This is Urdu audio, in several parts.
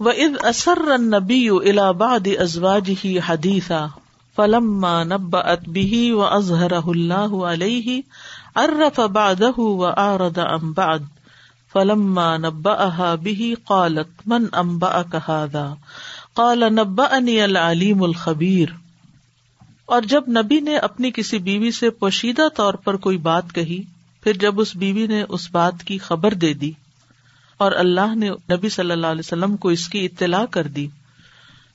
وَإِذْ أَسَرَّ النَّبِيُّ إِلَى بَعْدِ أَزْوَاجِهِ حَدِيثًا فَلَمَّا نَبَّأَتْ بِهِ وَأَظْهَرَهُ اللَّهُ عَلَيْهِ عَرَّفَ بَعْدَهُ وَأَعْرَضَ عَنْ بَعْدٍ فَلَمَّا نَبَّأَهَا بِهِ قَالَتْ مَنْ أَنْبَأَكَ هَذَا؟ قَالَ نَبَّأَنِيَ الْعَلِيمُ الْخَبِيرُ اور جب نبی نے اپنی کسی بیوی سے پوشیدہ طور پر کوئی بات کہی، پھر جب اس بیوی نے اس بات کی خبر دے دی اور اللہ نے نبی صلی اللہ علیہ وسلم کو اس کی اطلاع کر دی۔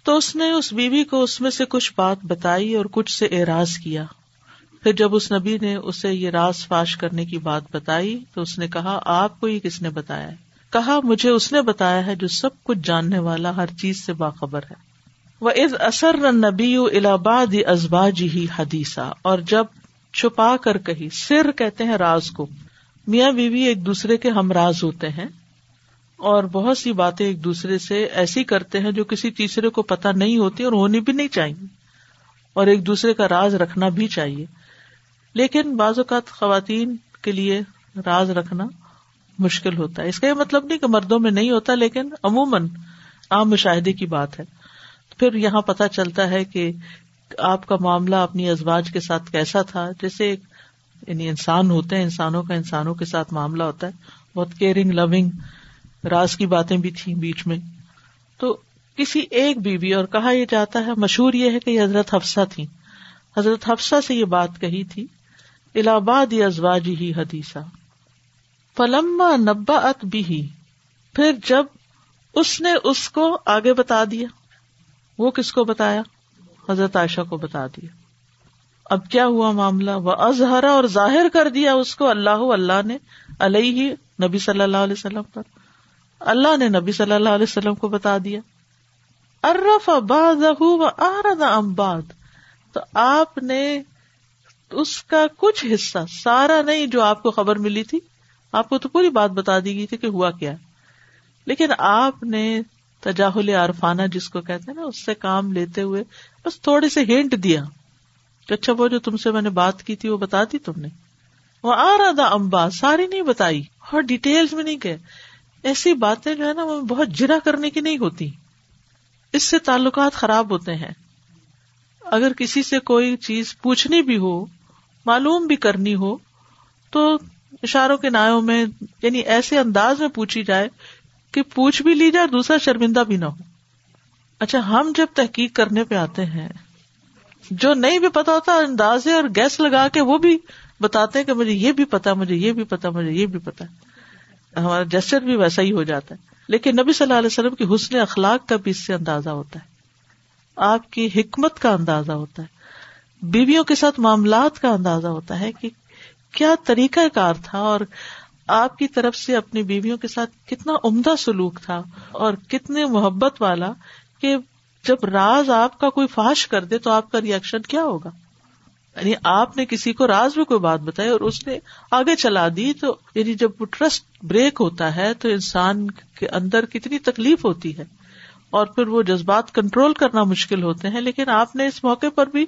تو اس نے اس بیوی کو اس میں سے کچھ بات بتائی اور کچھ سے اعراض کیا۔ پھر جب اس نبی نے اسے یہ راز فاش کرنے کی بات بتائی تو اس نے کہا، آپ کو یہ کس نے بتایا ہے؟ کہا، مجھے اس نے بتایا ہے جو سب کچھ جاننے والا ہر چیز سے باخبر ہے۔ وہ از اثر نبی الہباد ازباج ہی حدیثہ اور جب چھپا کر کہی، سر کہتے ہیں راز کو۔ میاں بیوی ایک دوسرے کے ہم راز ہوتے ہیں۔ اور بہت سی باتیں ایک دوسرے سے ایسی کرتے ہیں جو کسی تیسرے کو پتا نہیں ہوتی اور ہونی بھی نہیں چاہیے اور ایک دوسرے کا راز رکھنا بھی چاہیے۔ لیکن بعض اوقات خواتین کے لیے راز رکھنا مشکل ہوتا ہے۔ اس کا یہ مطلب نہیں کہ مردوں میں نہیں ہوتا، لیکن عموماً عام مشاہدے کی بات ہے۔ پھر یہاں پتا چلتا ہے کہ آپ کا معاملہ اپنی ازواج کے ساتھ کیسا تھا۔ جیسے یعنی انسان ہوتے ہیں، انسانوں کا انسانوں کے ساتھ معاملہ ہوتا ہے۔ بہت کیئرنگ لونگ راز کی باتیں بھی تھیں بیچ میں۔ تو کسی ایک بیوی، اور کہا یہ جاتا ہے، مشہور یہ ہے کہ یہ حضرت حفصہ تھی حضرت حفصہ سے یہ بات کہی تھی الہ آباد ازواج ہی حدیثہ۔ پلما نبا ات بھی پھر جب اس نے اس کو آگے بتا دیا، وہ کس کو بتایا؟ حضرت عائشہ کو بتا دیا۔ اب کیا ہوا معاملہ؟ وہ ازہرا اور ظاہر کر دیا اس کو، اللہ اللہ نے علیہ نبی صلی اللہ علیہ وسلم پر۔ اللہ نے نبی صلی اللہ علیہ وسلم کو بتا دیا۔ ارف امباد تو آپ نے اس کا کچھ حصہ، سارا نہیں جو آپ کو خبر ملی تھی، آپ کو تو پوری بات بتا دی گئی تھی کہ ہوا کیا۔ لیکن آپ نے تجاہل عرفانہ جس کو کہتے ہیں نا، اس سے کام لیتے ہوئے بس تھوڑے سے ہینٹ دیا۔ کہ اچھا وہ جو تم سے میں نے بات کی تھی، وہ بتا دی تم نے۔ وہ آ رہا تھا امبا ساری نہیں بتائی۔ اور ڈیٹیل میں نہیں کہ ایسی باتیں جو ہے نا وہ بہت جرا کرنے کی نہیں ہوتی۔ اس سے تعلقات خراب ہوتے ہیں۔ اگر کسی سے کوئی چیز پوچھنی بھی ہو، معلوم بھی کرنی ہو، تو اشاروں کے نایوں میں یعنی ایسے انداز میں پوچھی جائے کہ پوچھ بھی لی جائے دوسرا شرمندہ بھی نہ ہو۔ اچھا ہم جب تحقیق کرنے پہ آتے ہیں، جو نہیں بھی پتا ہوتا، اندازے اور گیس لگا کے وہ بھی بتاتے ہیں کہ مجھے یہ بھی پتا، مجھے یہ بھی پتا، مجھے یہ بھی پتا۔ ہمارا جسٹر بھی ویسا ہی ہو جاتا ہے۔ لیکن نبی صلی اللہ علیہ وسلم کی حسن اخلاق کا بھی اس سے اندازہ ہوتا ہے۔ آپ کی حکمت کا اندازہ ہوتا ہے۔ بیویوں کے ساتھ معاملات کا اندازہ ہوتا ہے کہ کیا طریقہ کار تھا اور آپ کی طرف سے اپنی بیویوں کے ساتھ کتنا عمدہ سلوک تھا اور کتنے محبت والا کہ جب راز آپ کا کوئی فاش کر دے تو آپ کا ریئیکشن کیا ہوگا؟ یعنی آپ نے کسی کو راز میں کوئی بات بتائی اور اس نے آگے چلا دی، تو یعنی جب وہ ٹرسٹ بریک ہوتا ہے تو انسان کے اندر کتنی تکلیف ہوتی ہے اور پھر وہ جذبات کنٹرول کرنا مشکل ہوتے ہیں، لیکن آپ نے اس موقع پر بھی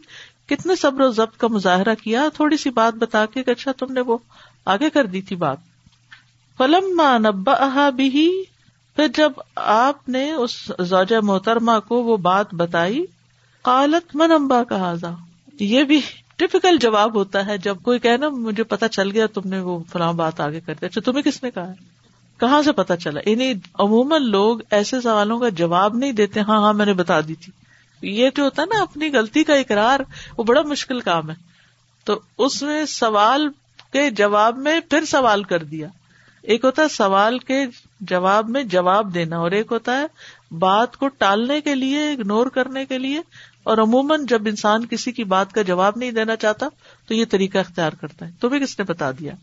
کتنے صبر و ضبط کا مظاہرہ کیا، تھوڑی سی بات بتا کے کہ اچھا تم نے وہ آگے کر دی تھی بات۔ فلم نبا بھی پھر جب آپ نے اس زوجہ محترما کو وہ بات بتائی، قالت من امبا کہا یہ بھی ٹپکل جواب ہوتا ہے جب کوئی کہ نا، مجھے پتا چل گیا، تم نے وہ فلاں بات آگے کر دیا اچھا تمہیں کس نے کہا؟ کہاں سے پتا چلا؟ انہیں عموماً لوگ ایسے سوالوں کا جواب نہیں دیتے ہاں ہاں میں نے بتا دی تھی۔ یہ جو ہوتا ہے نا، اپنی غلطی کا اقرار، وہ بڑا مشکل کام ہے۔ تو اس میں سوال کے جواب میں پھر سوال کر دیا۔ ایک ہوتا ہے سوال کے جواب میں جواب دینا، اور ایک ہوتا ہے بات کو ٹالنے کے لیے، اگنور کرنے کے لیے اور عموماً جب انسان کسی کی بات کا جواب نہیں دینا چاہتا، تو یہ طریقہ اختیار کرتا ہے۔ تو بھی کس نے بتا دیا؟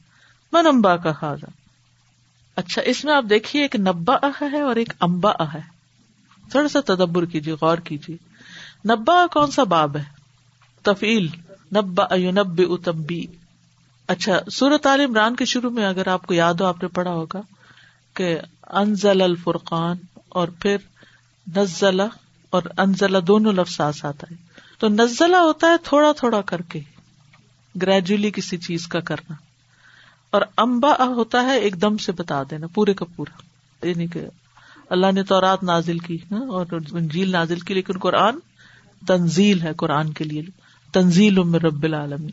من امبا کا خاصا اچھا اس میں آپ دیکھیے ایک نبا اہ ہے اور ایک امبا اہ ہے۔ تھوڑا سا تدبر کیجیے، غور کیجیے۔ نبا کون سا باب ہے؟ تفیل نبا نب اتمبی اچھا سورت عال عمران کے شروع میں اگر آپ کو یاد ہو، آپ نے پڑھا ہوگا کہ انزل الفرقان اور پھر نزلہ اور انزلہ دونوں لفظ آتا ہے تو نزلہ ہوتا ہے تھوڑا تھوڑا کر کے گریجولی کسی چیز کا کرنا۔ اور امبا ہوتا ہے ایک دم سے بتا دینا، پورے کا پورا۔ یعنی کہ اللہ نے تورات نازل کی ہاں، اور انجیل نازل کی، لیکن قرآن تنزیل ہے قرآن کے لیے۔ تنزیل رب العالمی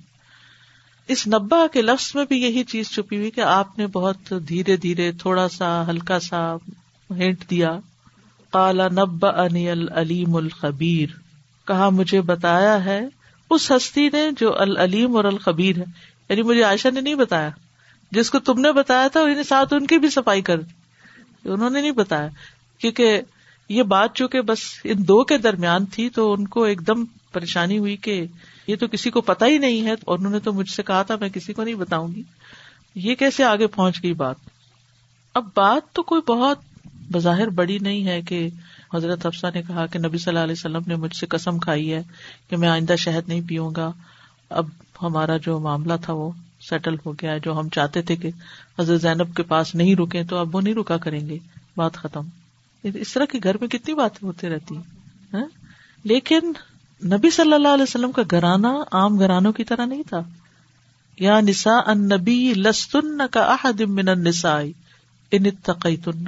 اس نبا کے لفظ میں بھی یہی چیز چھپی ہوئی کہ آپ نے بہت دھیرے دھیرے تھوڑا سا، ہلکا سا، ہینٹ دیا۔ کالا نبا انی العلیم الخبیر۔ کہا، مجھے بتایا ہے، اس ہستی نے جو العلیم اور الخبیر ہے۔ یعنی مجھے عائشہ نے نہیں بتایا۔ جس کو تم نے بتایا تھا انہیں ساتھ ان کی بھی صفائی کر دی۔ انہوں نے نہیں بتایا۔ کیونکہ یہ بات چونکہ بس ان دو کے درمیان تھی، تو ان کو ایک دم پریشانی ہوئی کہ یہ تو کسی کو پتا ہی نہیں ہے۔ اور انہوں نے تو مجھ سے کہا تھا، میں کسی کو نہیں بتاؤں گی۔ یہ کیسے آگے پہنچ گئی بات؟ اب بات تو کوئی بہت بظاہر بڑی نہیں ہے کہ حضرت افسا نے کہا کہ نبی صلی اللہ علیہ وسلم نے مجھ سے قسم کھائی ہے کہ میں آئندہ شہد نہیں پیوں گا۔ اب ہمارا جو معاملہ تھا وہ سیٹل ہو گیا جو ہم چاہتے تھے کہ حضرت زینب کے پاس نہیں رکے تو اب وہ نہیں رکا کریں گے۔ بات ختم۔ اس طرح کے گھر میں کتنی باتیں ہوتی رہتی ہیں؟ ہاں؟ لیکن نبی صلی اللہ علیہ وسلم کا گھرانہ عام گھرانوں کی طرح نہیں تھا۔ یا نسا ان نبی لستن کا احد من النساء، ان تقیتن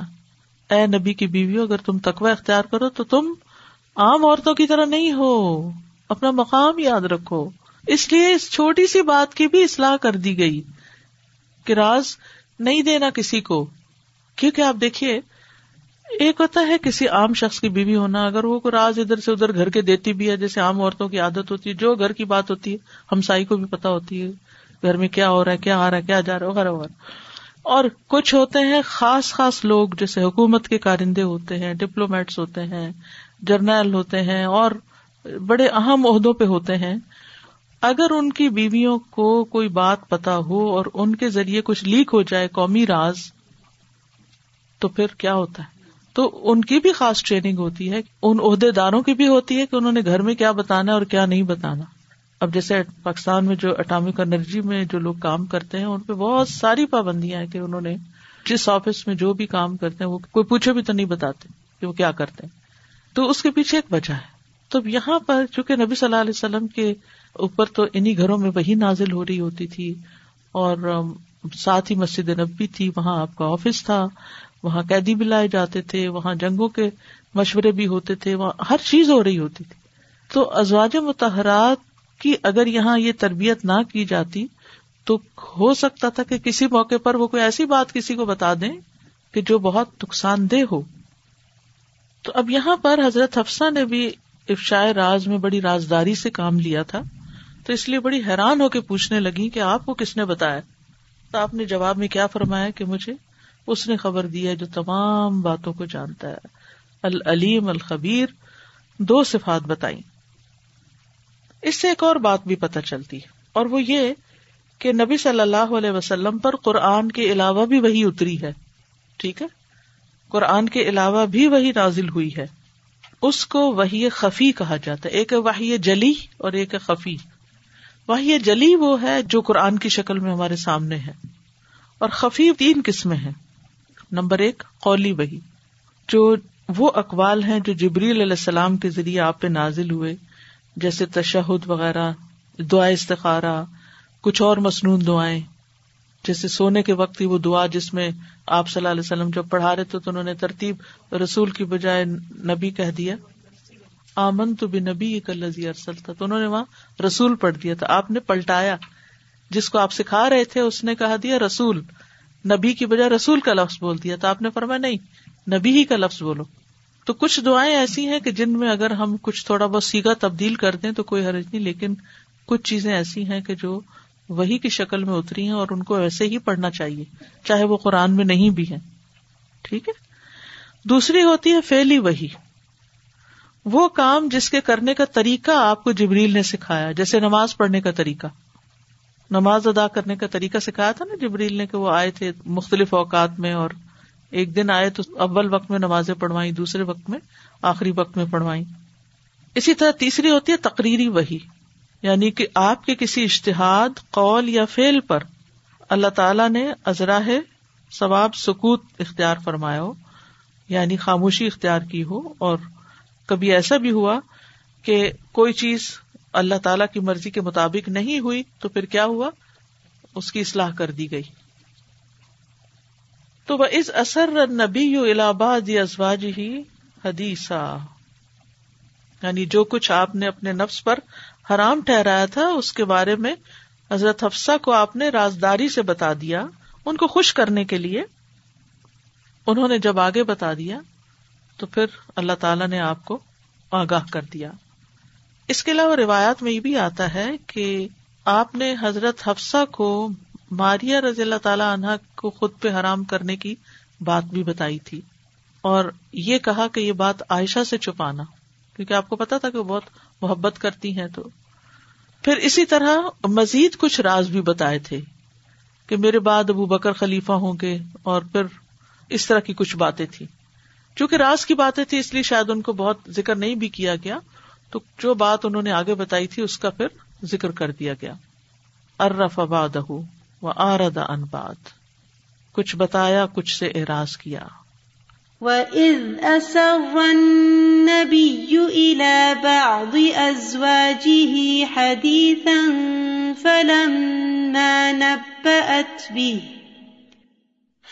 اے نبی کی بیوی اگر تم تقوی اختیار کرو تو تم عام عورتوں کی طرح نہیں ہو۔ اپنا مقام یاد رکھو۔ اس لیے اس چھوٹی سی بات کی بھی اصلاح کر دی گئی کہ راز نہیں دینا کسی کو۔ کیونکہ آپ دیکھیے، ایک ہوتا ہے کسی عام شخص کی بیوی ہونا، اگر وہ راز ادھر سے ادھر گھر کے دیتی بھی ہے، جیسے عام عورتوں کی عادت ہوتی ہے، جو گھر کی بات ہوتی ہے ہم سائی کو بھی پتا ہوتی ہے، گھر میں کیا ہو رہا ہے، کیا آ رہا ہے، کیا جا رہا ہے وغیرہ وغیرہ اور کچھ ہوتے ہیں خاص خاص لوگ جیسے حکومت کے کارندے ہوتے ہیں ڈپلومیٹس ہوتے ہیں جرنیل ہوتے ہیں اور بڑے اہم عہدوں پہ ہوتے ہیں۔ اگر ان کی بیویوں کو کوئی بات پتا ہو اور ان کے ذریعے کچھ لیک ہو جائے قومی راز، تو پھر کیا ہوتا ہے؟ تو ان کی بھی خاص ٹریننگ ہوتی ہے، ان عہدے داروں کی بھی ہوتی ہے کہ انہوں نے گھر میں کیا بتانا اور کیا نہیں بتانا۔ اب جیسے پاکستان میں جو اٹامک انرجی میں جو لوگ کام کرتے ہیں، ان پہ بہت ساری پابندیاں ہیں کہ انہوں نے جس آفس میں جو بھی کام کرتے ہیں، وہ کوئی پوچھے بھی تو نہیں بتاتے کہ وہ کیا کرتے ہیں۔ تو اس کے پیچھے ایک وجہ ہے۔ تو یہاں پر چونکہ نبی صلی اللہ علیہ وسلم کے اوپر تو انہیں گھروں میں وہی نازل ہو رہی ہوتی تھی اور ساتھ ہی مسجد نبی تھی، وہاں آپ کا آفس تھا، وہاں قیدی بھی لائے جاتے تھے، وہاں جنگوں کے مشورے بھی ہوتے تھے، وہاں ہر چیز ہو رہی ہوتی تھی۔ تو ازواج متحرات کی اگر یہاں یہ تربیت نہ کی جاتی تو ہو سکتا تھا کہ کسی موقع پر وہ کوئی ایسی بات کسی کو بتا دیں کہ جو بہت نقصان دہ ہو۔ تو اب یہاں پر حضرت حفصہ نے بھی افشائے راز میں بڑی رازداری سے کام لیا تھا تو اس لیے بڑی حیران ہو کے پوچھنے لگی کہ آپ کو کس نے بتایا؟ تو آپ نے جواب میں کیا فرمایا کہ مجھے اس نے خبر دی ہے جو تمام باتوں کو جانتا ہے۔ العلیم الخبیر، دو صفات بتائی اس سے ایک اور بات بھی پتہ چلتی ہے، اور وہ یہ کہ نبی صلی اللہ علیہ وسلم پر قرآن کے علاوہ بھی وہی اتری ہے۔ ٹھیک ہے؟ قرآن کے علاوہ بھی وہی نازل ہوئی ہے۔ اس کو وہی خفی کہا جاتا ہے۔ ایک وحی جلی اور ایک خفی۔ وہی جلی وہ ہے جو قرآن کی شکل میں ہمارے سامنے ہے۔ اور خفی تین قسمیں ہیں۔ نمبر ایک، قولی وہی جو وہ اقوال ہیں جو جبریل علیہ السلام کے ذریعے آپ پہ نازل ہوئے۔ جیسے تشہد وغیرہ دعا استخارہ، کچھ اور مصنون دعائیں۔ جیسے سونے کے وقت ہی وہ دعا جس میں آپ صلی اللہ علیہ وسلم جب پڑھا رہے تھے تو انہوں نے ترتیب رسول کی بجائے نبی کہہ دیا آمن تو بھی نبی لذی ارسل تھا تو انہوں نے وہاں رسول پڑھ دیا تھا۔ آپ نے پلٹایا۔ جس کو آپ سکھا رہے تھے اس نے کہا دیا رسول۔ نبی کی بجائے رسول کا لفظ بول دیا تو آپ نے فرمایا نہیں، نبی ہی کا لفظ بولو۔ تو کچھ دعائیں ایسی ہیں کہ جن میں اگر ہم کچھ تھوڑا بہت سیگا تبدیل کر دیں تو کوئی حرج نہیں، لیکن کچھ چیزیں ایسی ہیں کہ جو وہی کی شکل میں اتری ہیں اور ان کو ایسے ہی پڑھنا چاہیے، چاہے وہ قرآن میں نہیں بھی ہے ٹھیک ہے؟ دوسری ہوتی ہے فیلی وہی۔ وہ کام جس کے کرنے کا طریقہ آپ کو جبریل نے سکھایا، جیسے نماز پڑھنے کا طریقہ۔ نماز ادا کرنے کا طریقہ سکھایا تھا نا جبریل نے کہ وہ آئے تھے مختلف اوقات میں اور ایک دن آئے تو اول وقت میں نمازیں پڑھوائی دوسرے وقت میں آخری وقت میں پڑھوائی اسی طرح تیسری ہوتی ہے تقریری وہی یعنی کہ آپ کے کسی اشتہاد، قول یا فیل پر اللہ تعالی نے ازراہ ثواب، سکوت اختیار فرمایا ہو یعنی خاموشی اختیار کی ہو، اور کبھی ایسا بھی ہوا کہ کوئی چیز اللہ تعالی کی مرضی کے مطابق نہیں ہوئی تو پھر کیا ہوا؟ اس کی اصلاح کر دی گئی۔ تو وہ از اثر نبی الہباد ازواج ہی حدیثہ یعنی جو کچھ آپ نے اپنے نفس پر حرام ٹھہرایا تھا، اس کے بارے میں حضرت حفصہ کو آپ نے رازداری سے بتا دیا، ان کو خوش کرنے کے لیے۔ انہوں نے جب آگے بتا دیا، تو پھر اللہ تعالی نے آپ کو آگاہ کر دیا۔ اس کے علاوہ روایات میں یہ بھی آتا ہے کہ آپ نے حضرت حفصہ کو ماریا رضی اللہ تعالی عنہ کو خود پہ حرام کرنے کی بات بھی بتائی تھی اور یہ کہا کہ یہ بات عائشہ سے چھپانا کیونکہ آپ کو پتا تھا کہ وہ بہت محبت کرتی ہیں تو۔ پھر اسی طرح مزید کچھ راز بھی بتائے تھے کہ میرے بعد ابو بکر خلیفہ ہوں گے اور پھر اس طرح کی کچھ باتیں تھی چونکہ راز کی باتیں تھی اس لیے شاید ان کو بہت ذکر نہیں بھی کیا گیا، تو جو بات انہوں نے آگے بتائی تھی اس کا پھر ذکر کر دیا گیا۔ ارف اباد و آرد ان باد کچھ بتایا، کچھ سے اعراض کیا۔ وَإِذْ أَسَرَّ النَّبِيُّ إِلَى بَعْضِ أَزْوَاجِهِ حَدِيثًا فَلَمَّا نَبَّأَتْ بِهِ،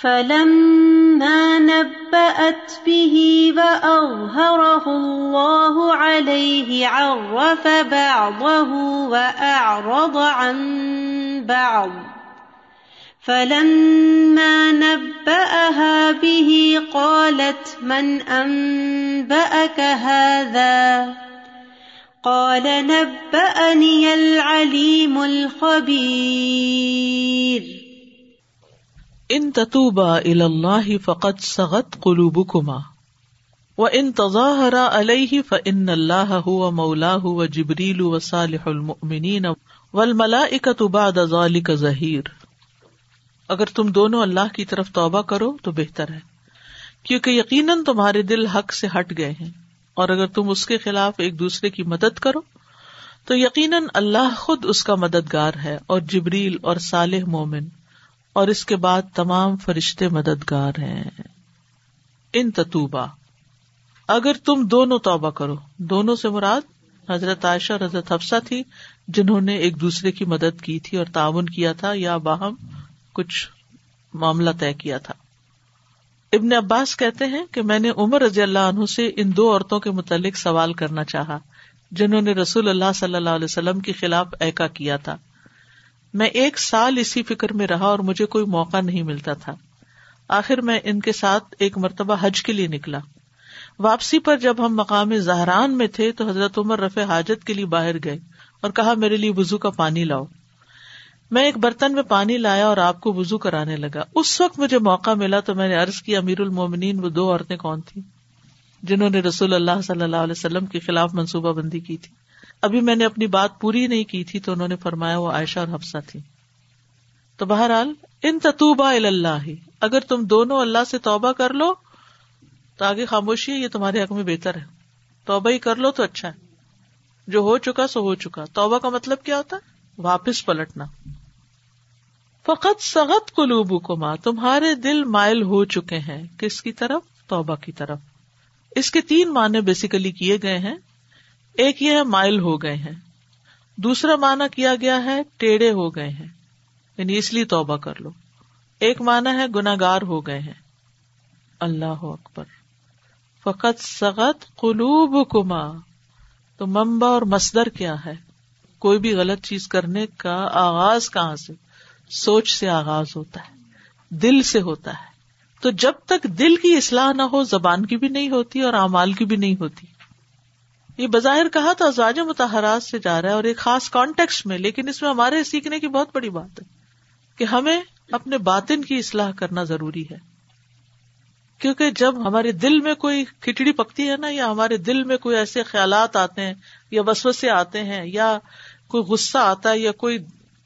فَلَمَّا نَبَّأَتْ بِهِ وَأَظْهَرَهُ اللَّهُ عَلَيْهِ عَرَّفَ بَعْضَهُ وَأَعْرَضَ عَن بَعْضٍ. فلما نبأها به قالت من أنبأك هذا؟ قال نبأني العليم الخبير. ان تتوبا الى الله فقد صغت قلوبكما. وان تظاهرا عليه فان الله هو مولاه وجبريل وصالح المؤمنين والملائكة بعد ذلك ظهير اگر تم دونوں اللہ کی طرف توبہ کرو تو بہتر ہے، کیونکہ یقیناً تمہارے دل حق سے ہٹ گئے ہیں۔ اور اگر تم اس کے خلاف ایک دوسرے کی مدد کرو، تو یقیناً اللہ خود اس کا مددگار ہے اور جبریل اور صالح مومن اور اس کے بعد تمام فرشتے مددگار ہیں۔ ان تتوبہ اگر تم دونوں توبہ کرو، دونوں سے مراد حضرت عائشہ اور حضرت حفصہ تھی، جنہوں نے ایک دوسرے کی مدد کی تھی اور تعاون کیا تھا، یا باہم کچھ معاملہ طے کیا تھا۔ ابن عباس کہتے ہیں کہ میں نے عمر رضی اللہ عنہ سے ان دو عورتوں کے متعلق سوال کرنا چاہا، جنہوں نے رسول اللہ صلی اللہ علیہ وسلم کے خلاف ایکا کیا تھا۔ میں ایک سال اسی فکر میں رہا اور مجھے کوئی موقع نہیں ملتا تھا۔ آخر میں ان کے ساتھ ایک مرتبہ حج کے لیے نکلا۔ واپسی پر جب ہم مقام زہران میں تھے تو حضرت عمر رفع حاجت کے لیے باہر گئے اور کہا، میرے لیے وزو کا پانی لاؤ۔ میں ایک برتن میں پانی لایا اور آپ کو وزو کرانے لگا۔ اس وقت مجھے موقع ملا تو میں نے ارض کی امیر المومنین، وہ دو عورتیں کون تھی جنہوں نے رسول اللہ صلی اللہ علیہ وسلم کے خلاف منصوبہ بندی کی تھی۔ ابھی میں نے اپنی بات پوری نہیں کی تھی تو انہوں نے فرمایا، وہ عائشہ اور حفصہ تھی تو بہرحال، ان تتوبہ اللہ، اگر تم دونوں اللہ سے توبہ کر لو تو آگے خاموشی ہے، یہ تمہارے حق میں بہتر ہے۔ توبہ ہی کر لو تو اچھا ہے۔ جو ہو چکا سو ہو چکا۔ توبہ کا مطلب کیا ہوتا ہے؟ واپس پلٹنا۔ فقط سغت قلوب کما تمہارے دل مائل ہو چکے ہیں، کس کی طرف؟ توبہ کی طرف۔ اس کے تین معنی بیسیکلی کیے گئے ہیں۔ ایک یہ ہے مائل ہو گئے ہیں۔ دوسرا معنی کیا گیا ہے؟ ٹیڑے ہو گئے ہیں۔ یعنی اس لیے توبہ کر لو۔ ایک معنی ہے گناگار ہو گئے ہیں۔ اللہ اکبر۔ فقط سغت قلوب کما تو ممبا اور مسدر کیا ہے؟ کوئی بھی غلط چیز کرنے کا آغاز کہاں سے؟ سوچ سے آغاز ہوتا ہے، دل سے ہوتا ہے۔ تو جب تک دل کی اصلاح نہ ہو، زبان کی بھی نہیں ہوتی اور اعمال کی بھی نہیں ہوتی۔ یہ بظاہر کہا تو ازواج متحرات سے جا رہا ہے اور ایک خاص کانٹیکس میں، لیکن اس میں ہمارے سیکھنے کی بہت بڑی بات ہے کہ ہمیں اپنے باطن کی اصلاح کرنا ضروری ہے۔ کیونکہ جب ہمارے دل میں کوئی کھچڑی پکتی ہے نا، یا ہمارے دل میں کوئی ایسے خیالات آتے ہیں، یا وسوسے آتے ہیں، یا کوئی غصہ آتا ہے، یا کوئی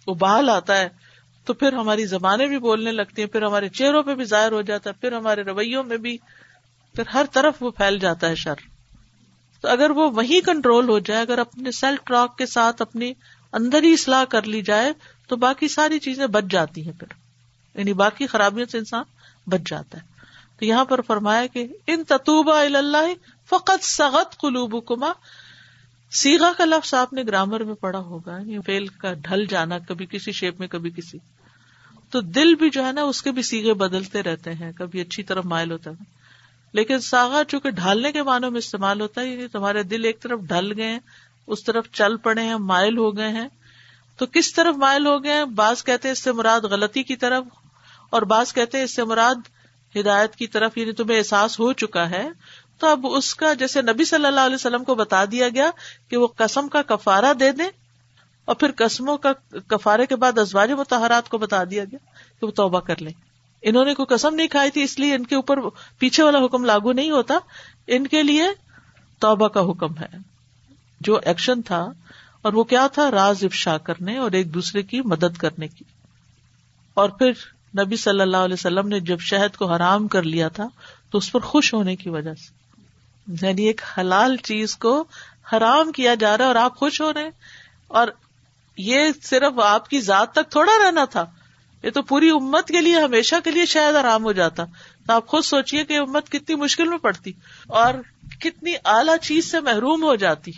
ابال آتا ہے تو پھر ہماری زبانیں بھی بولنے لگتی ہیں، پھر ہمارے چہروں پہ بھی ظاہر ہو جاتا ہے، پھر ہمارے رویوں میں بھی، پھر ہر طرف وہ پھیل جاتا ہے شر۔ تو اگر وہ وہی کنٹرول ہو جائے، اگر اپنے سیلف ٹراک کے ساتھ اپنی اندر ہی اصلاح کر لی جائے، تو باقی ساری چیزیں بچ جاتی ہیں پھر۔ یعنی باقی خرابیوں سے انسان بچ جاتا ہے۔ تو یہاں پر فرمایا کہ ان تتوبہ اللہ فقط سغت قلوب کما سیگا کا لفظ آپ نے گرامر میں پڑھا ہوگا یعنی فیل کا ڈھل جانا، کبھی کسی شیپ میں، کبھی کسی۔ تو دل بھی جو ہے نا، اس کے بھی سیگے بدلتے رہتے ہیں، کبھی اچھی طرف مائل ہوتا ہے۔ لیکن ساگا چونکہ ڈھالنے کے معنوں میں استعمال ہوتا ہے یعنی تمہارے دل ایک طرف ڈھل گئے اس طرف چل پڑے ہیں، مائل ہو گئے ہیں۔ تو کس طرف مائل ہو گئے ہیں؟ بعض کہتے اس سے مراد غلطی کی طرف، اور بعض کہتے اس سے مراد ہدایت کی طرف یعنی تمہیں احساس ہو چکا ہے۔ تو اب اس کا جیسے نبی صلی اللہ علیہ وسلم کو بتا دیا گیا کہ وہ قسم کا کفارہ دے دیں اور پھر قسموں کا کفارے کے بعد ازواج متحرات کو بتا دیا گیا کہ وہ توبہ کر لیں۔ انہوں نے کوئی قسم نہیں کھائی تھی، اس لیے ان کے اوپر پیچھے والا حکم لاگو نہیں ہوتا۔ ان کے لیے توبہ کا حکم ہے۔ جو ایکشن تھا اور وہ کیا تھا؟ راز افشا کرنے اور ایک دوسرے کی مدد کرنے کی۔ اور پھر نبی صلی اللہ علیہ وسلم نے جب شہد کو حرام کر لیا تھا تو اس پر خوش ہونے کی وجہ سے۔ یعنی ایک حلال چیز کو حرام کیا جا رہا ہے اور آپ خوش ہو رہے ہیں۔ اور یہ صرف آپ کی ذات تک تھوڑا رہنا تھا۔ یہ تو پوری امت کے لیے، ہمیشہ کے لیے شاید آرام ہو جاتا۔ تو آپ خود سوچیے کہ امت کتنی مشکل میں پڑتی اور کتنی اعلی چیز سے محروم ہو جاتی۔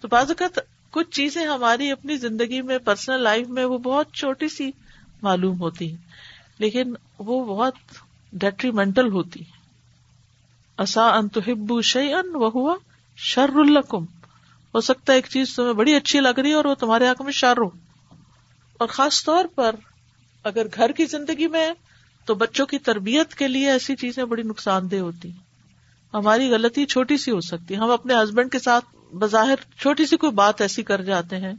تو بعض اوقات کچھ چیزیں ہماری اپنی زندگی میں پرسنل لائف میں وہ بہت چھوٹی سی معلوم ہوتی ہیں، لیکن وہ بہت ڈیٹریمنٹل ہوتی اصا ان تو ہبو شی ان وہ ہوا شر القم ہو سکتا ہے ایک چیز تمہیں بڑی اچھی لگ رہی ہے اور وہ تمہارے حق میں شر ہو۔ اور خاص طور پر اگر گھر کی زندگی میں تو بچوں کی تربیت کے لیے ایسی چیزیں بڑی نقصان دہ ہوتی۔ ہیں ہماری غلطی چھوٹی سی ہو سکتی۔ ہم اپنے ہسبینڈ کے ساتھ بظاہر چھوٹی سی کوئی بات ایسی کر جاتے ہیں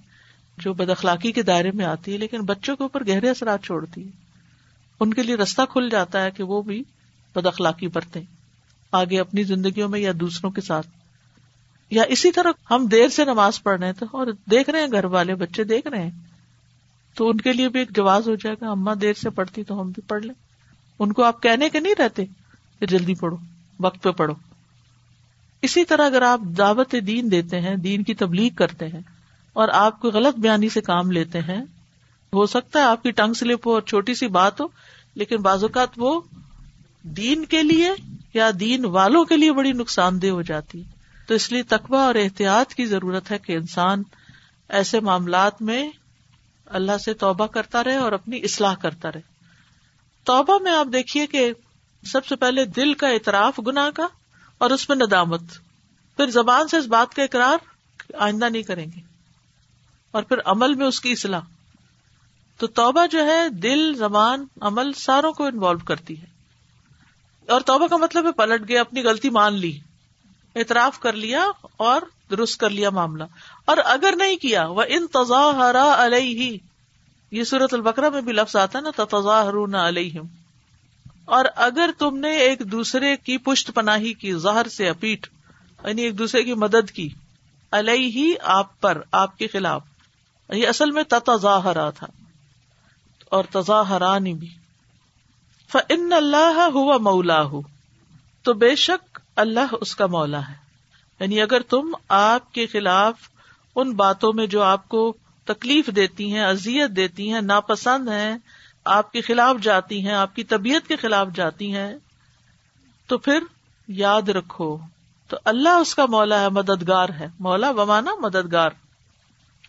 جو بد اخلاقی کے دائرے میں آتی ہے، لیکن بچوں کے اوپر گہرے اثرات چھوڑتی ہے ان کے لیے رستہ کھل جاتا ہے کہ وہ بھی بد اخلاقی برتے آگے اپنی زندگیوں میں یا دوسروں کے ساتھ۔ یا اسی طرح ہم دیر سے نماز پڑھ رہے تھے اور دیکھ رہے ہیں، گھر والے بچے دیکھ رہے ہیں۔ تو ان کے لیے بھی ایک جواز ہو جائے گا اما دیر سے پڑھتی تو ہم بھی پڑھ لیں۔ ان کو آپ کہنے کے نہیں رہتے کہ جلدی پڑھو، وقت پہ پڑھو۔ اسی طرح اگر آپ دعوت دین دیتے ہیں، دین کی تبلیغ کرتے ہیں اور آپ کو غلط بیانی سے کام لیتے ہیں، ہو سکتا ہے آپ کی ٹنگ سلپ ہو اور چھوٹی سی بات ہو، لیکن بعض اوقات وہ دین کے لیے یا دین والوں کے لیے بڑی نقصان دہ ہو جاتی۔ تو اس لیے تقوی اور احتیاط کی ضرورت ہے کہ انسان ایسے معاملات میں اللہ سے توبہ کرتا رہے اور اپنی اصلاح کرتا رہے۔ توبہ میں آپ دیکھیے کہ سب سے پہلے دل کا اعتراف گنا کا اور اس میں ندامت۔ پھر زبان سے اس بات کا اقرار آئندہ نہیں کریں گے۔ اور پھر عمل میں اس کی اصلاح۔ تو توبہ جو ہے دل، زبان، عمل ساروں کو انوالو کرتی ہے۔ اور توبہ کا مطلب ہے پلٹ گیا، اپنی غلطی مان لی، اعتراف کر لیا اور درست کر لیا معاملہ۔ اور اگر نہیں کیا وہ ان تضا علیہ یہ سورت البکرا میں بھی لفظ آتا نا تضاہر علیہم اور اگر تم نے ایک دوسرے کی پشت پناہی کی، زہر سے اپیٹ یعنی ایک دوسرے کی مدد کی علیہ آپ پر، آپ کے خلاف یہ اصل میں تضاہرا تھا۔ اور تضاہرانی بھی۔ فن اللہ ہوا مولا ہو تو بے شک اللہ اس کا مولا ہے۔ یعنی اگر تم آپ کے خلاف ان باتوں میں جو آپ کو تکلیف دیتی ہیں ازیت دیتی ہیں، ناپسند ہیں، آپ کے خلاف جاتی ہیں، آپ کی طبیعت کے خلاف جاتی ہیں، تو پھر یاد رکھو، تو اللہ اس کا مولا ہے، مددگار ہے۔ مولا بمانا مددگار۔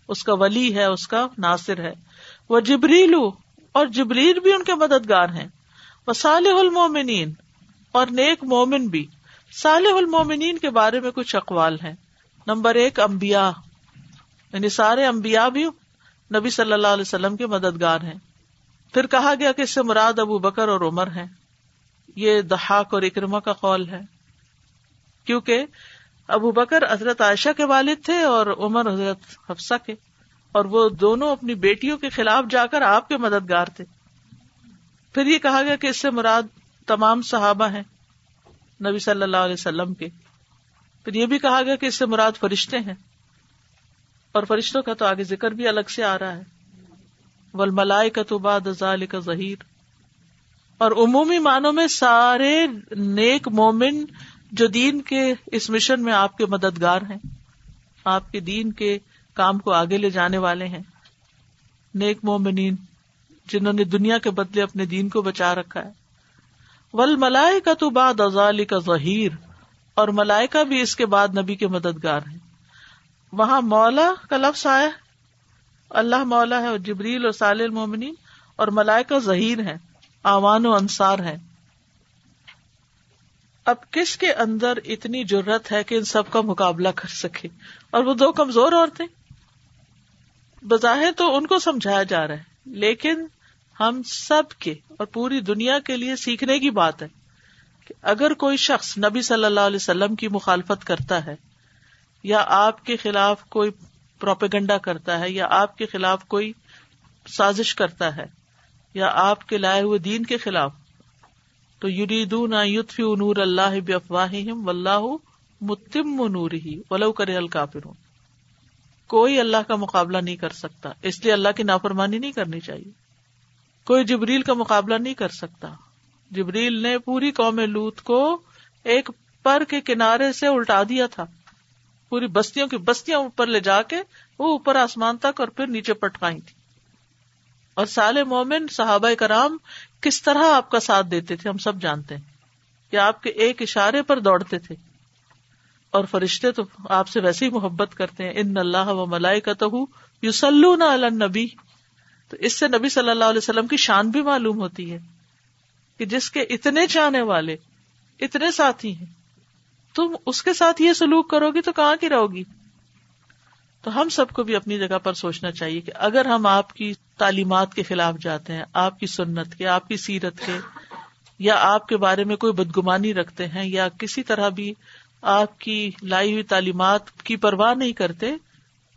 اس کا ولی ہے، اس کا ناصر ہے۔ وہ جبریلو اور جبریل بھی ان کے مددگار ہیں۔ وہ صالح المومنین اور نیک مومن بھی۔ صالح المومنین کے بارے میں کچھ اقوال ہیں۔ نمبر ایک امبیا یعنی سارے امبیا بھی نبی صلی اللہ علیہ وسلم کے مددگار ہیں۔ پھر کہا گیا کہ اس سے مراد ابو بکر اور عمر ہیں۔ یہ دہاق اور اکرما کا قول ہے۔ کیونکہ ابو بکر حضرت عائشہ کے والد تھے اور عمر حضرت حفصہ کے۔ اور وہ دونوں اپنی بیٹیوں کے خلاف جا کر آپ کے مددگار تھے۔ پھر یہ کہا گیا کہ اس سے مراد تمام صحابہ ہیں نبی صلی اللہ علیہ وسلم کے۔ پھر یہ بھی کہا گیا کہ اس سے مراد فرشتے ہیں۔ اور فرشتوں کا تو آگے ذکر بھی الگ سے آ رہا ہے۔ ول ملائے کا تو باد کا ظہیر۔ اور عمومی معنوں میں سارے نیک مومن جو دین کے اس مشن میں آپ کے مددگار ہیں، آپ کے دین کے کام کو آگے لے جانے والے ہیں۔ نیک مومنین۔ جنہوں نے دنیا کے بدلے اپنے دین کو بچا رکھا ہے۔ ول ملائے کا تو باد ازال کا ظہیر اور ملائکا بھی اس کے بعد نبی کے مددگار ہیں۔ وہاں مولا کا لفظ آیا۔ اللہ مولا ہے اور جبریل اور سال المومنین۔ اور ملائکہ ظہیر ہیں۔ آوان و انصار ہیں۔ اب کس کے اندر اتنی ضرورت ہے کہ ان سب کا مقابلہ کر سکے؟ اور وہ دو کمزور عورتیں۔ بظاہر تو ان کو سمجھایا جا رہا ہے، لیکن ہم سب کے اور پوری دنیا کے لیے سیکھنے کی بات ہے کہ اگر کوئی شخص نبی صلی اللہ علیہ وسلم کی مخالفت کرتا ہے یا آپ کے خلاف کوئی پروپیگنڈا کرتا ہے یا آپ کے خلاف کوئی سازش کرتا ہے یا آپ کے لائے ہوئے دین کے خلاف، تو یریدون یوتفی نور اللہ بفواہم واللہ متم نور ہی ولو کرے الکافرون۔ کوئی اللہ کا مقابلہ نہیں کر سکتا، اس لیے اللہ کی نافرمانی نہیں کرنی چاہیے۔ کوئی جبریل کا مقابلہ نہیں کر سکتا۔ جبریل نے پوری قوم لوت کو ایک پر کے کنارے سے الٹا دیا تھا۔ پوری بستیوں کی بستیاں اوپر لے جا کے وہ اوپر آسمان تک اور پھر نیچے پٹکائی تھی۔ اور سال مومن صحابہ کرام کس طرح آپ کا ساتھ دیتے تھے؟ ہم سب جانتے ہیں کہ آپ کے ایک اشارے پر دوڑتے تھے۔ اور فرشتے تو آپ سے ویسے ہی محبت کرتے ہیں، ان اللہ و ملائی کا تو یوسلو نہ النبی تو اس سے نبی صلی اللہ علیہ وسلم کی شان بھی معلوم ہوتی ہے کہ جس کے اتنے چاہنے والے، اتنے ساتھی ہیں، تم اس کے ساتھ یہ سلوک کرو گی تو کہاں کی رہو گی؟ تو ہم سب کو بھی اپنی جگہ پر سوچنا چاہیے کہ اگر ہم آپ کی تعلیمات کے خلاف جاتے ہیں، آپ کی سنت کے، آپ کی سیرت کے، یا آپ کے بارے میں کوئی بدگمانی رکھتے ہیں، یا کسی طرح بھی آپ کی لائی ہوئی تعلیمات کی پرواہ نہیں کرتے،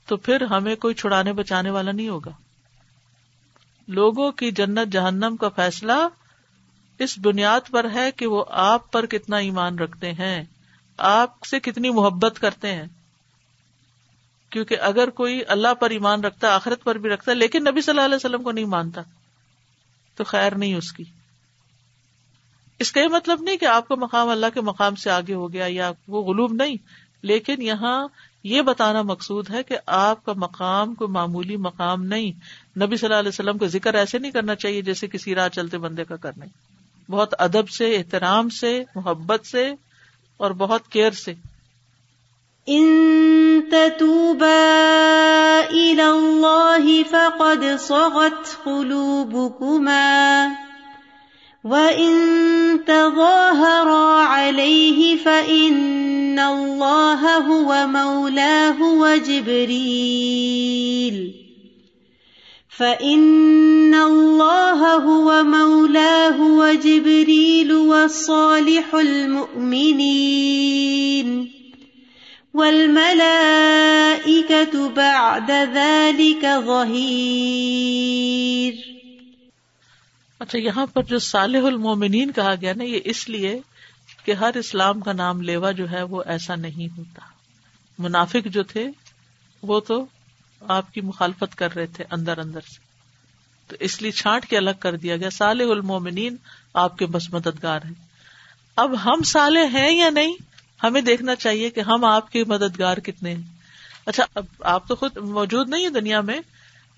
تو پھر ہمیں کوئی چھڑانے بچانے والا نہیں ہوگا۔ لوگوں کی جنت جہنم کا فیصلہ اس بنیاد پر ہے کہ وہ آپ پر کتنا ایمان رکھتے ہیں، آپ سے کتنی محبت کرتے ہیں۔ کیونکہ اگر کوئی اللہ پر ایمان رکھتا ہے آخرت پر بھی رکھتا ہے لیکن نبی صلی اللہ علیہ وسلم کو نہیں مانتا، تو خیر نہیں اس کی۔ اس کا یہ مطلب نہیں کہ آپ کا مقام اللہ کے مقام سے آگے ہو گیا یا وہ غلوب نہیں، لیکن یہاں یہ بتانا مقصود ہے کہ آپ کا مقام کوئی معمولی مقام نہیں۔ نبی صلی اللہ علیہ وسلم کا ذکر ایسے نہیں کرنا چاہیے جیسے کسی راہ چلتے بندے کا کرنا بہت ادب سے، احترام سے، محبت سے اور بہت کیئر سے۔ فقد صغت قلوبكما وَإِن تَظَاهَرَا عَلَيْهِ فَإِنَّ اللَّهَ هُوَ مَوْلَاهُ وَجِبْرِيلُ فَإِنَّ اللَّهَ هُوَ مَوْلَاهُ وَجِبْرِيلُ وَالصَّالِحُ الْمُؤْمِنِينَ وَالْمَلَائِكَةُ بَعْدَ ذَلِكَ ظَهِيرٌ اچھا یہاں پر جو صالح المومنین کہا گیا نا، یہ اس لیے کہ ہر اسلام کا نام لیوا جو ہے وہ ایسا نہیں ہوتا۔ منافق جو تھے، وہ تو آپ کی مخالفت کر رہے تھے اندر اندر سے۔ تو اس لیے چھانٹ کے الگ کر دیا گیا، صالح المومنین آپ کے بس مددگار ہیں۔ اب ہم سالے ہیں یا نہیں؟ ہمیں دیکھنا چاہیے کہ ہم آپ کے مددگار کتنے ہیں۔ اچھا اب آپ تو خود موجود نہیں ہے دنیا میں،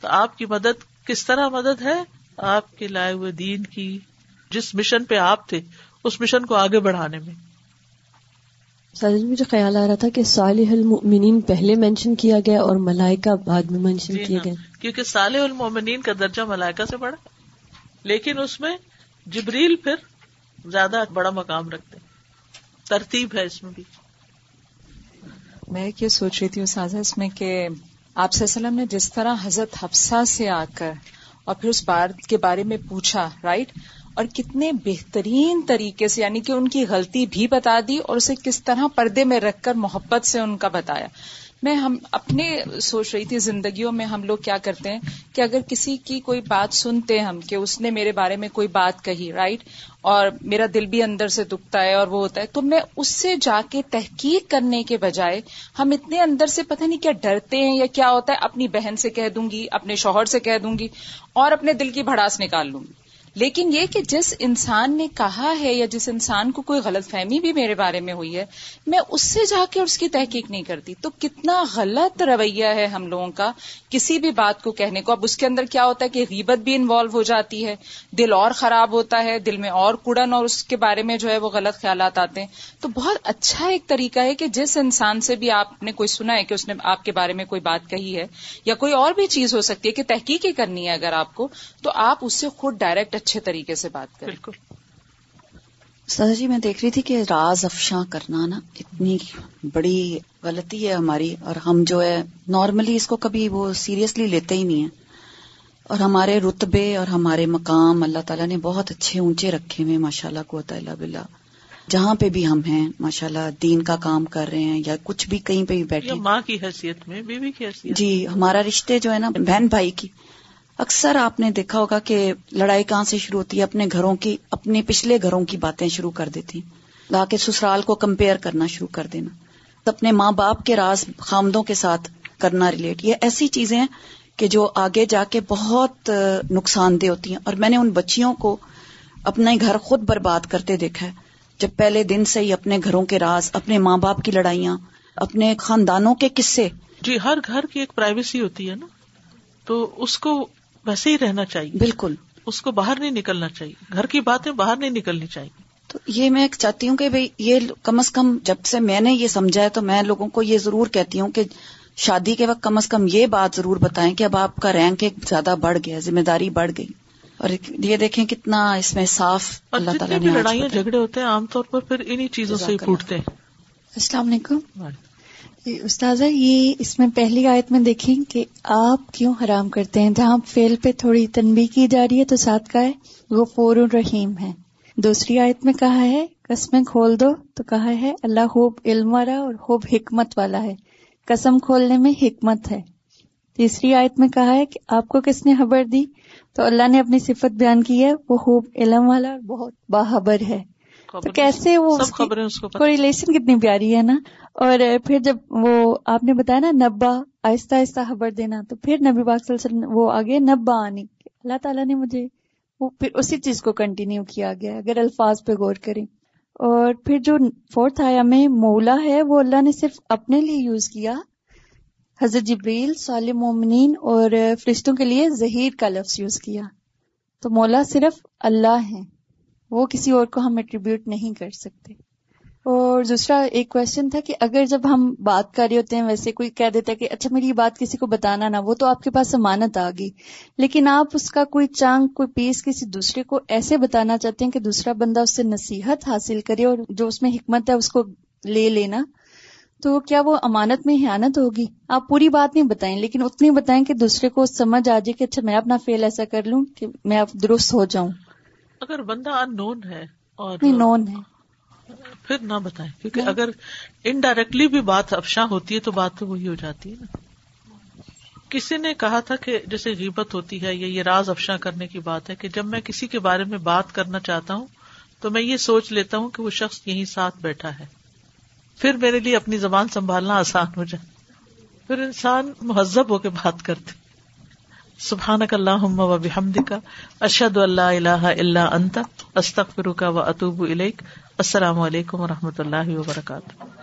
تو آپ کی مدد کس طرح مدد ہے؟ آپ کے لائے ہوئے دین کی جس مشن پہ آپ تھے اس مشن کو آگے بڑھانے میں۔ مجھے خیال آ رہا تھا کہ صالح المؤمنین پہلے مینشن کیا گیا اور ملائکہ بعد میں مینشن جی کیا ہاں، گیا کیونکہ صالح المؤمنین کا درجہ ملائکہ سے بڑھا لیکن اس میں جبریل پھر زیادہ بڑا مقام رکھتے ترتیب ہے اس میں بھی۔ میں یہ سوچ رہی تھی اس میں کہ آپ وسلم نے جس طرح حضرت حفصہ سے آ کر اور پھر اس بات کے بارے میں پوچھا رائٹ اور کتنے بہترین طریقے سے یعنی کہ ان کی غلطی بھی بتا دی اور اسے کس طرح پردے میں رکھ کر محبت سے ان کا بتایا۔ میں ہم اپنے سوچ رہی تھی زندگیوں میں ہم لوگ کیا کرتے ہیں کہ اگر کسی کی کوئی بات سنتے ہم کہ اس نے میرے بارے میں کوئی بات کہی رائٹ اور میرا دل بھی اندر سے دکھتا ہے اور وہ ہوتا ہے، تو میں اس سے جا کے تحقیق کرنے کے بجائے ہم اتنے اندر سے پتہ نہیں کیا ڈرتے ہیں یا کیا ہوتا ہے، اپنی بہن سے کہہ دوں گی، اپنے شوہر سے کہہ دوں گی اور اپنے دل کی بھڑاس نکال لوں گی۔ لیکن یہ کہ جس انسان نے کہا ہے یا جس انسان کو کوئی غلط فہمی بھی میرے بارے میں ہوئی ہے، میں اس سے جا کے اس کی تحقیق نہیں کرتی۔ تو کتنا غلط رویہ ہے ہم لوگوں کا کسی بھی بات کو کہنے کو۔ اب اس کے اندر کیا ہوتا ہے کہ غیبت بھی انوالو ہو جاتی ہے، دل اور خراب ہوتا ہے، دل میں اور کوڑن اور اس کے بارے میں جو ہے وہ غلط خیالات آتے ہیں۔ تو بہت اچھا ایک طریقہ ہے کہ جس انسان سے بھی آپ نے کوئی سنا ہے کہ اس نے آپ کے بارے میں کوئی بات کہی ہے یا کوئی اور بھی چیز ہو سکتی ہے کہ تحقیق کرنی ہے اگر آپ کو، تو آپ اس سے خود ڈائریکٹ اچھے طریقے سے بات کریں۔ بالکل۔ سر جی میں دیکھ رہی تھی کہ راز افشاں کرنا نا اتنی بڑی غلطی ہے ہماری اور ہم جو ہے نارملی اس کو کبھی وہ سیریسلی لیتے ہی نہیں ہیں۔ اور ہمارے رتبے اور ہمارے مقام اللہ تعالیٰ نے بہت اچھے اونچے رکھے ہوئے ماشاء اللہ کو اللہ بلّہ جہاں پہ بھی ہم ہیں ماشاء اللہ دین کا کام کر رہے ہیں یا کچھ بھی کہیں پہ بھی بیٹھے۔ ماں کی حیثیت میں بیوی کی حیثیت جی ہمارا رشتے جو ہے نا بہن بھائی کی۔ اکثر آپ نے دیکھا ہوگا کہ لڑائی کہاں سے شروع ہوتی ہے، اپنے گھروں کی، اپنے پچھلے گھروں کی باتیں شروع کر دیتی لا کے سسرال کو کمپیئر کرنا شروع کر دینا۔ اپنے ماں باپ کے راز خامدوں کے ساتھ کرنا ریلیٹ یہ ایسی چیزیں ہیں کہ جو آگے جا کے بہت نقصان دہ ہوتی ہیں۔ اور میں نے ان بچیوں کو اپنا گھر خود برباد کرتے دیکھا ہے۔ جب پہلے دن سے ہی اپنے گھروں کے راز، اپنے ماں باپ کی لڑائیاں، اپنے خاندانوں کے قصے۔ جی ہر گھر کی ایک پرائیویسی ہوتی ہے نا۔ تو اس کو ویسے ہی رہنا چاہیے۔ بالکل۔ اس کو باہر نہیں نکلنا چاہیے۔ گھر کی باتیں باہر نہیں نکلنی چاہیے۔ تو یہ میں چاہتی ہوں کہ بھائی یہ کم از کم جب سے میں نے یہ سمجھا ہے تو میں لوگوں کو یہ ضرور کہتی ہوں کہ شادی کے وقت کم از کم یہ بات ضرور بتائیں کہ اب آپ کا رینک ایک زیادہ بڑھ گیا ذمہ داری بڑھ گئی۔ اور یہ دیکھیں کتنا اس میں صاف اللہ تعالیٰ نے لڑائیاں۔ جھگڑے ہوتے ہیں عام طور پر پھر انہی چیزوں سے ہی پھوٹتے ہیں۔ السلام علیکم۔ جی، استاذہ، یہ اس میں پہلی آیت میں دیکھیں کہ آپ کیوں حرام کرتے ہیں؟ جہاں فیل پہ تھوڑی تنبیہ کی جا رہی ہے تو ساتھ کا ہے، غفور الرحیم ہے۔ دوسری آیت میں کہا ہے، قسمیں کھول دو، تو کہا ہے، اللہ خوب علم والا اور خوب حکمت والا ہے۔ قسم کھولنے میں حکمت ہے۔ تیسری آیت میں کہا ہے کہ آپ کو کس نے خبر دی؟ تو اللہ نے اپنی صفت بیان کی ہے، وہ خوب علم والا اور بہت باخبر ہے۔ تو کیسے وہ سب خبریں اس کو ریلیشن کتنی پیاری ہے نا؟ اور پھر جب وہ آپ نے بتایا نا نبا آہستہ آہستہ خبر دینا تو پھر نبی پاک صلی اللہ علیہ وسلم وہ آگے نبا آنی۔ اللہ تعالیٰ نے مجھے وہ پھر اسی چیز کو کنٹینیو کیا گیا اگر الفاظ پہ غور کریں۔ اور پھر جو فورتھ آیا میں مولا ہے وہ اللہ نے صرف اپنے لیے یوز کیا۔ حضرت جبریل صالح مومنین اور فرشتوں کے لیے ظہیر کا لفظ یوز کیا۔ تو مولا صرف اللہ ہے وہ کسی اور کو ہم ایٹریبیوٹ نہیں کر سکتے۔ اور دوسرا ایک کوشچن تھا کہ اگر جب ہم بات کر رہے ہوتے ہیں، ویسے کوئی کہہ دیتا ہے کہ اچھا میری یہ بات کسی کو بتانا نہ، وہ تو آپ کے پاس امانت آ گئی۔ لیکن آپ اس کا کوئی چانگ کوئی پیس کسی دوسرے کو ایسے بتانا چاہتے ہیں کہ دوسرا بندہ اس سے نصیحت حاصل کرے اور جو اس میں حکمت ہے اس کو لے لینا، تو کیا وہ امانت میں حیانت ہوگی؟ آپ پوری بات نہیں بتائیں، لیکن اتنی بتائیں کہ دوسرے کو سمجھ آ جائے کہ اچھا میں اپنا فیل ایسا کر لوں کہ میں اب درست ہو جاؤں۔ اگر بندہ ان نون ہے اور نون ہے۔ پھر نہ بتائیں کیونکہ اگر انڈائریکٹلی بھی بات افشاں ہوتی ہے تو بات تو وہی ہو جاتی ہے نا۔ کسی نے کہا تھا کہ جیسے غیبت ہوتی ہے یا یہ راز افشاں کرنے کی بات ہے کہ جب میں کسی کے بارے میں بات کرنا چاہتا ہوں تو میں یہ سوچ لیتا ہوں کہ وہ شخص یہیں ساتھ بیٹھا ہے۔ پھر میرے لیے اپنی زبان سنبھالنا آسان ہو جائے۔ پھر انسان مہذب ہو کے بات کرتے۔ سبحان کا اللہ و بحمد کا اشد اللہ اللہ اللہ انت استخر کا و اطوب السلام علیکم و رحمۃ اللہ وبرکاتہ۔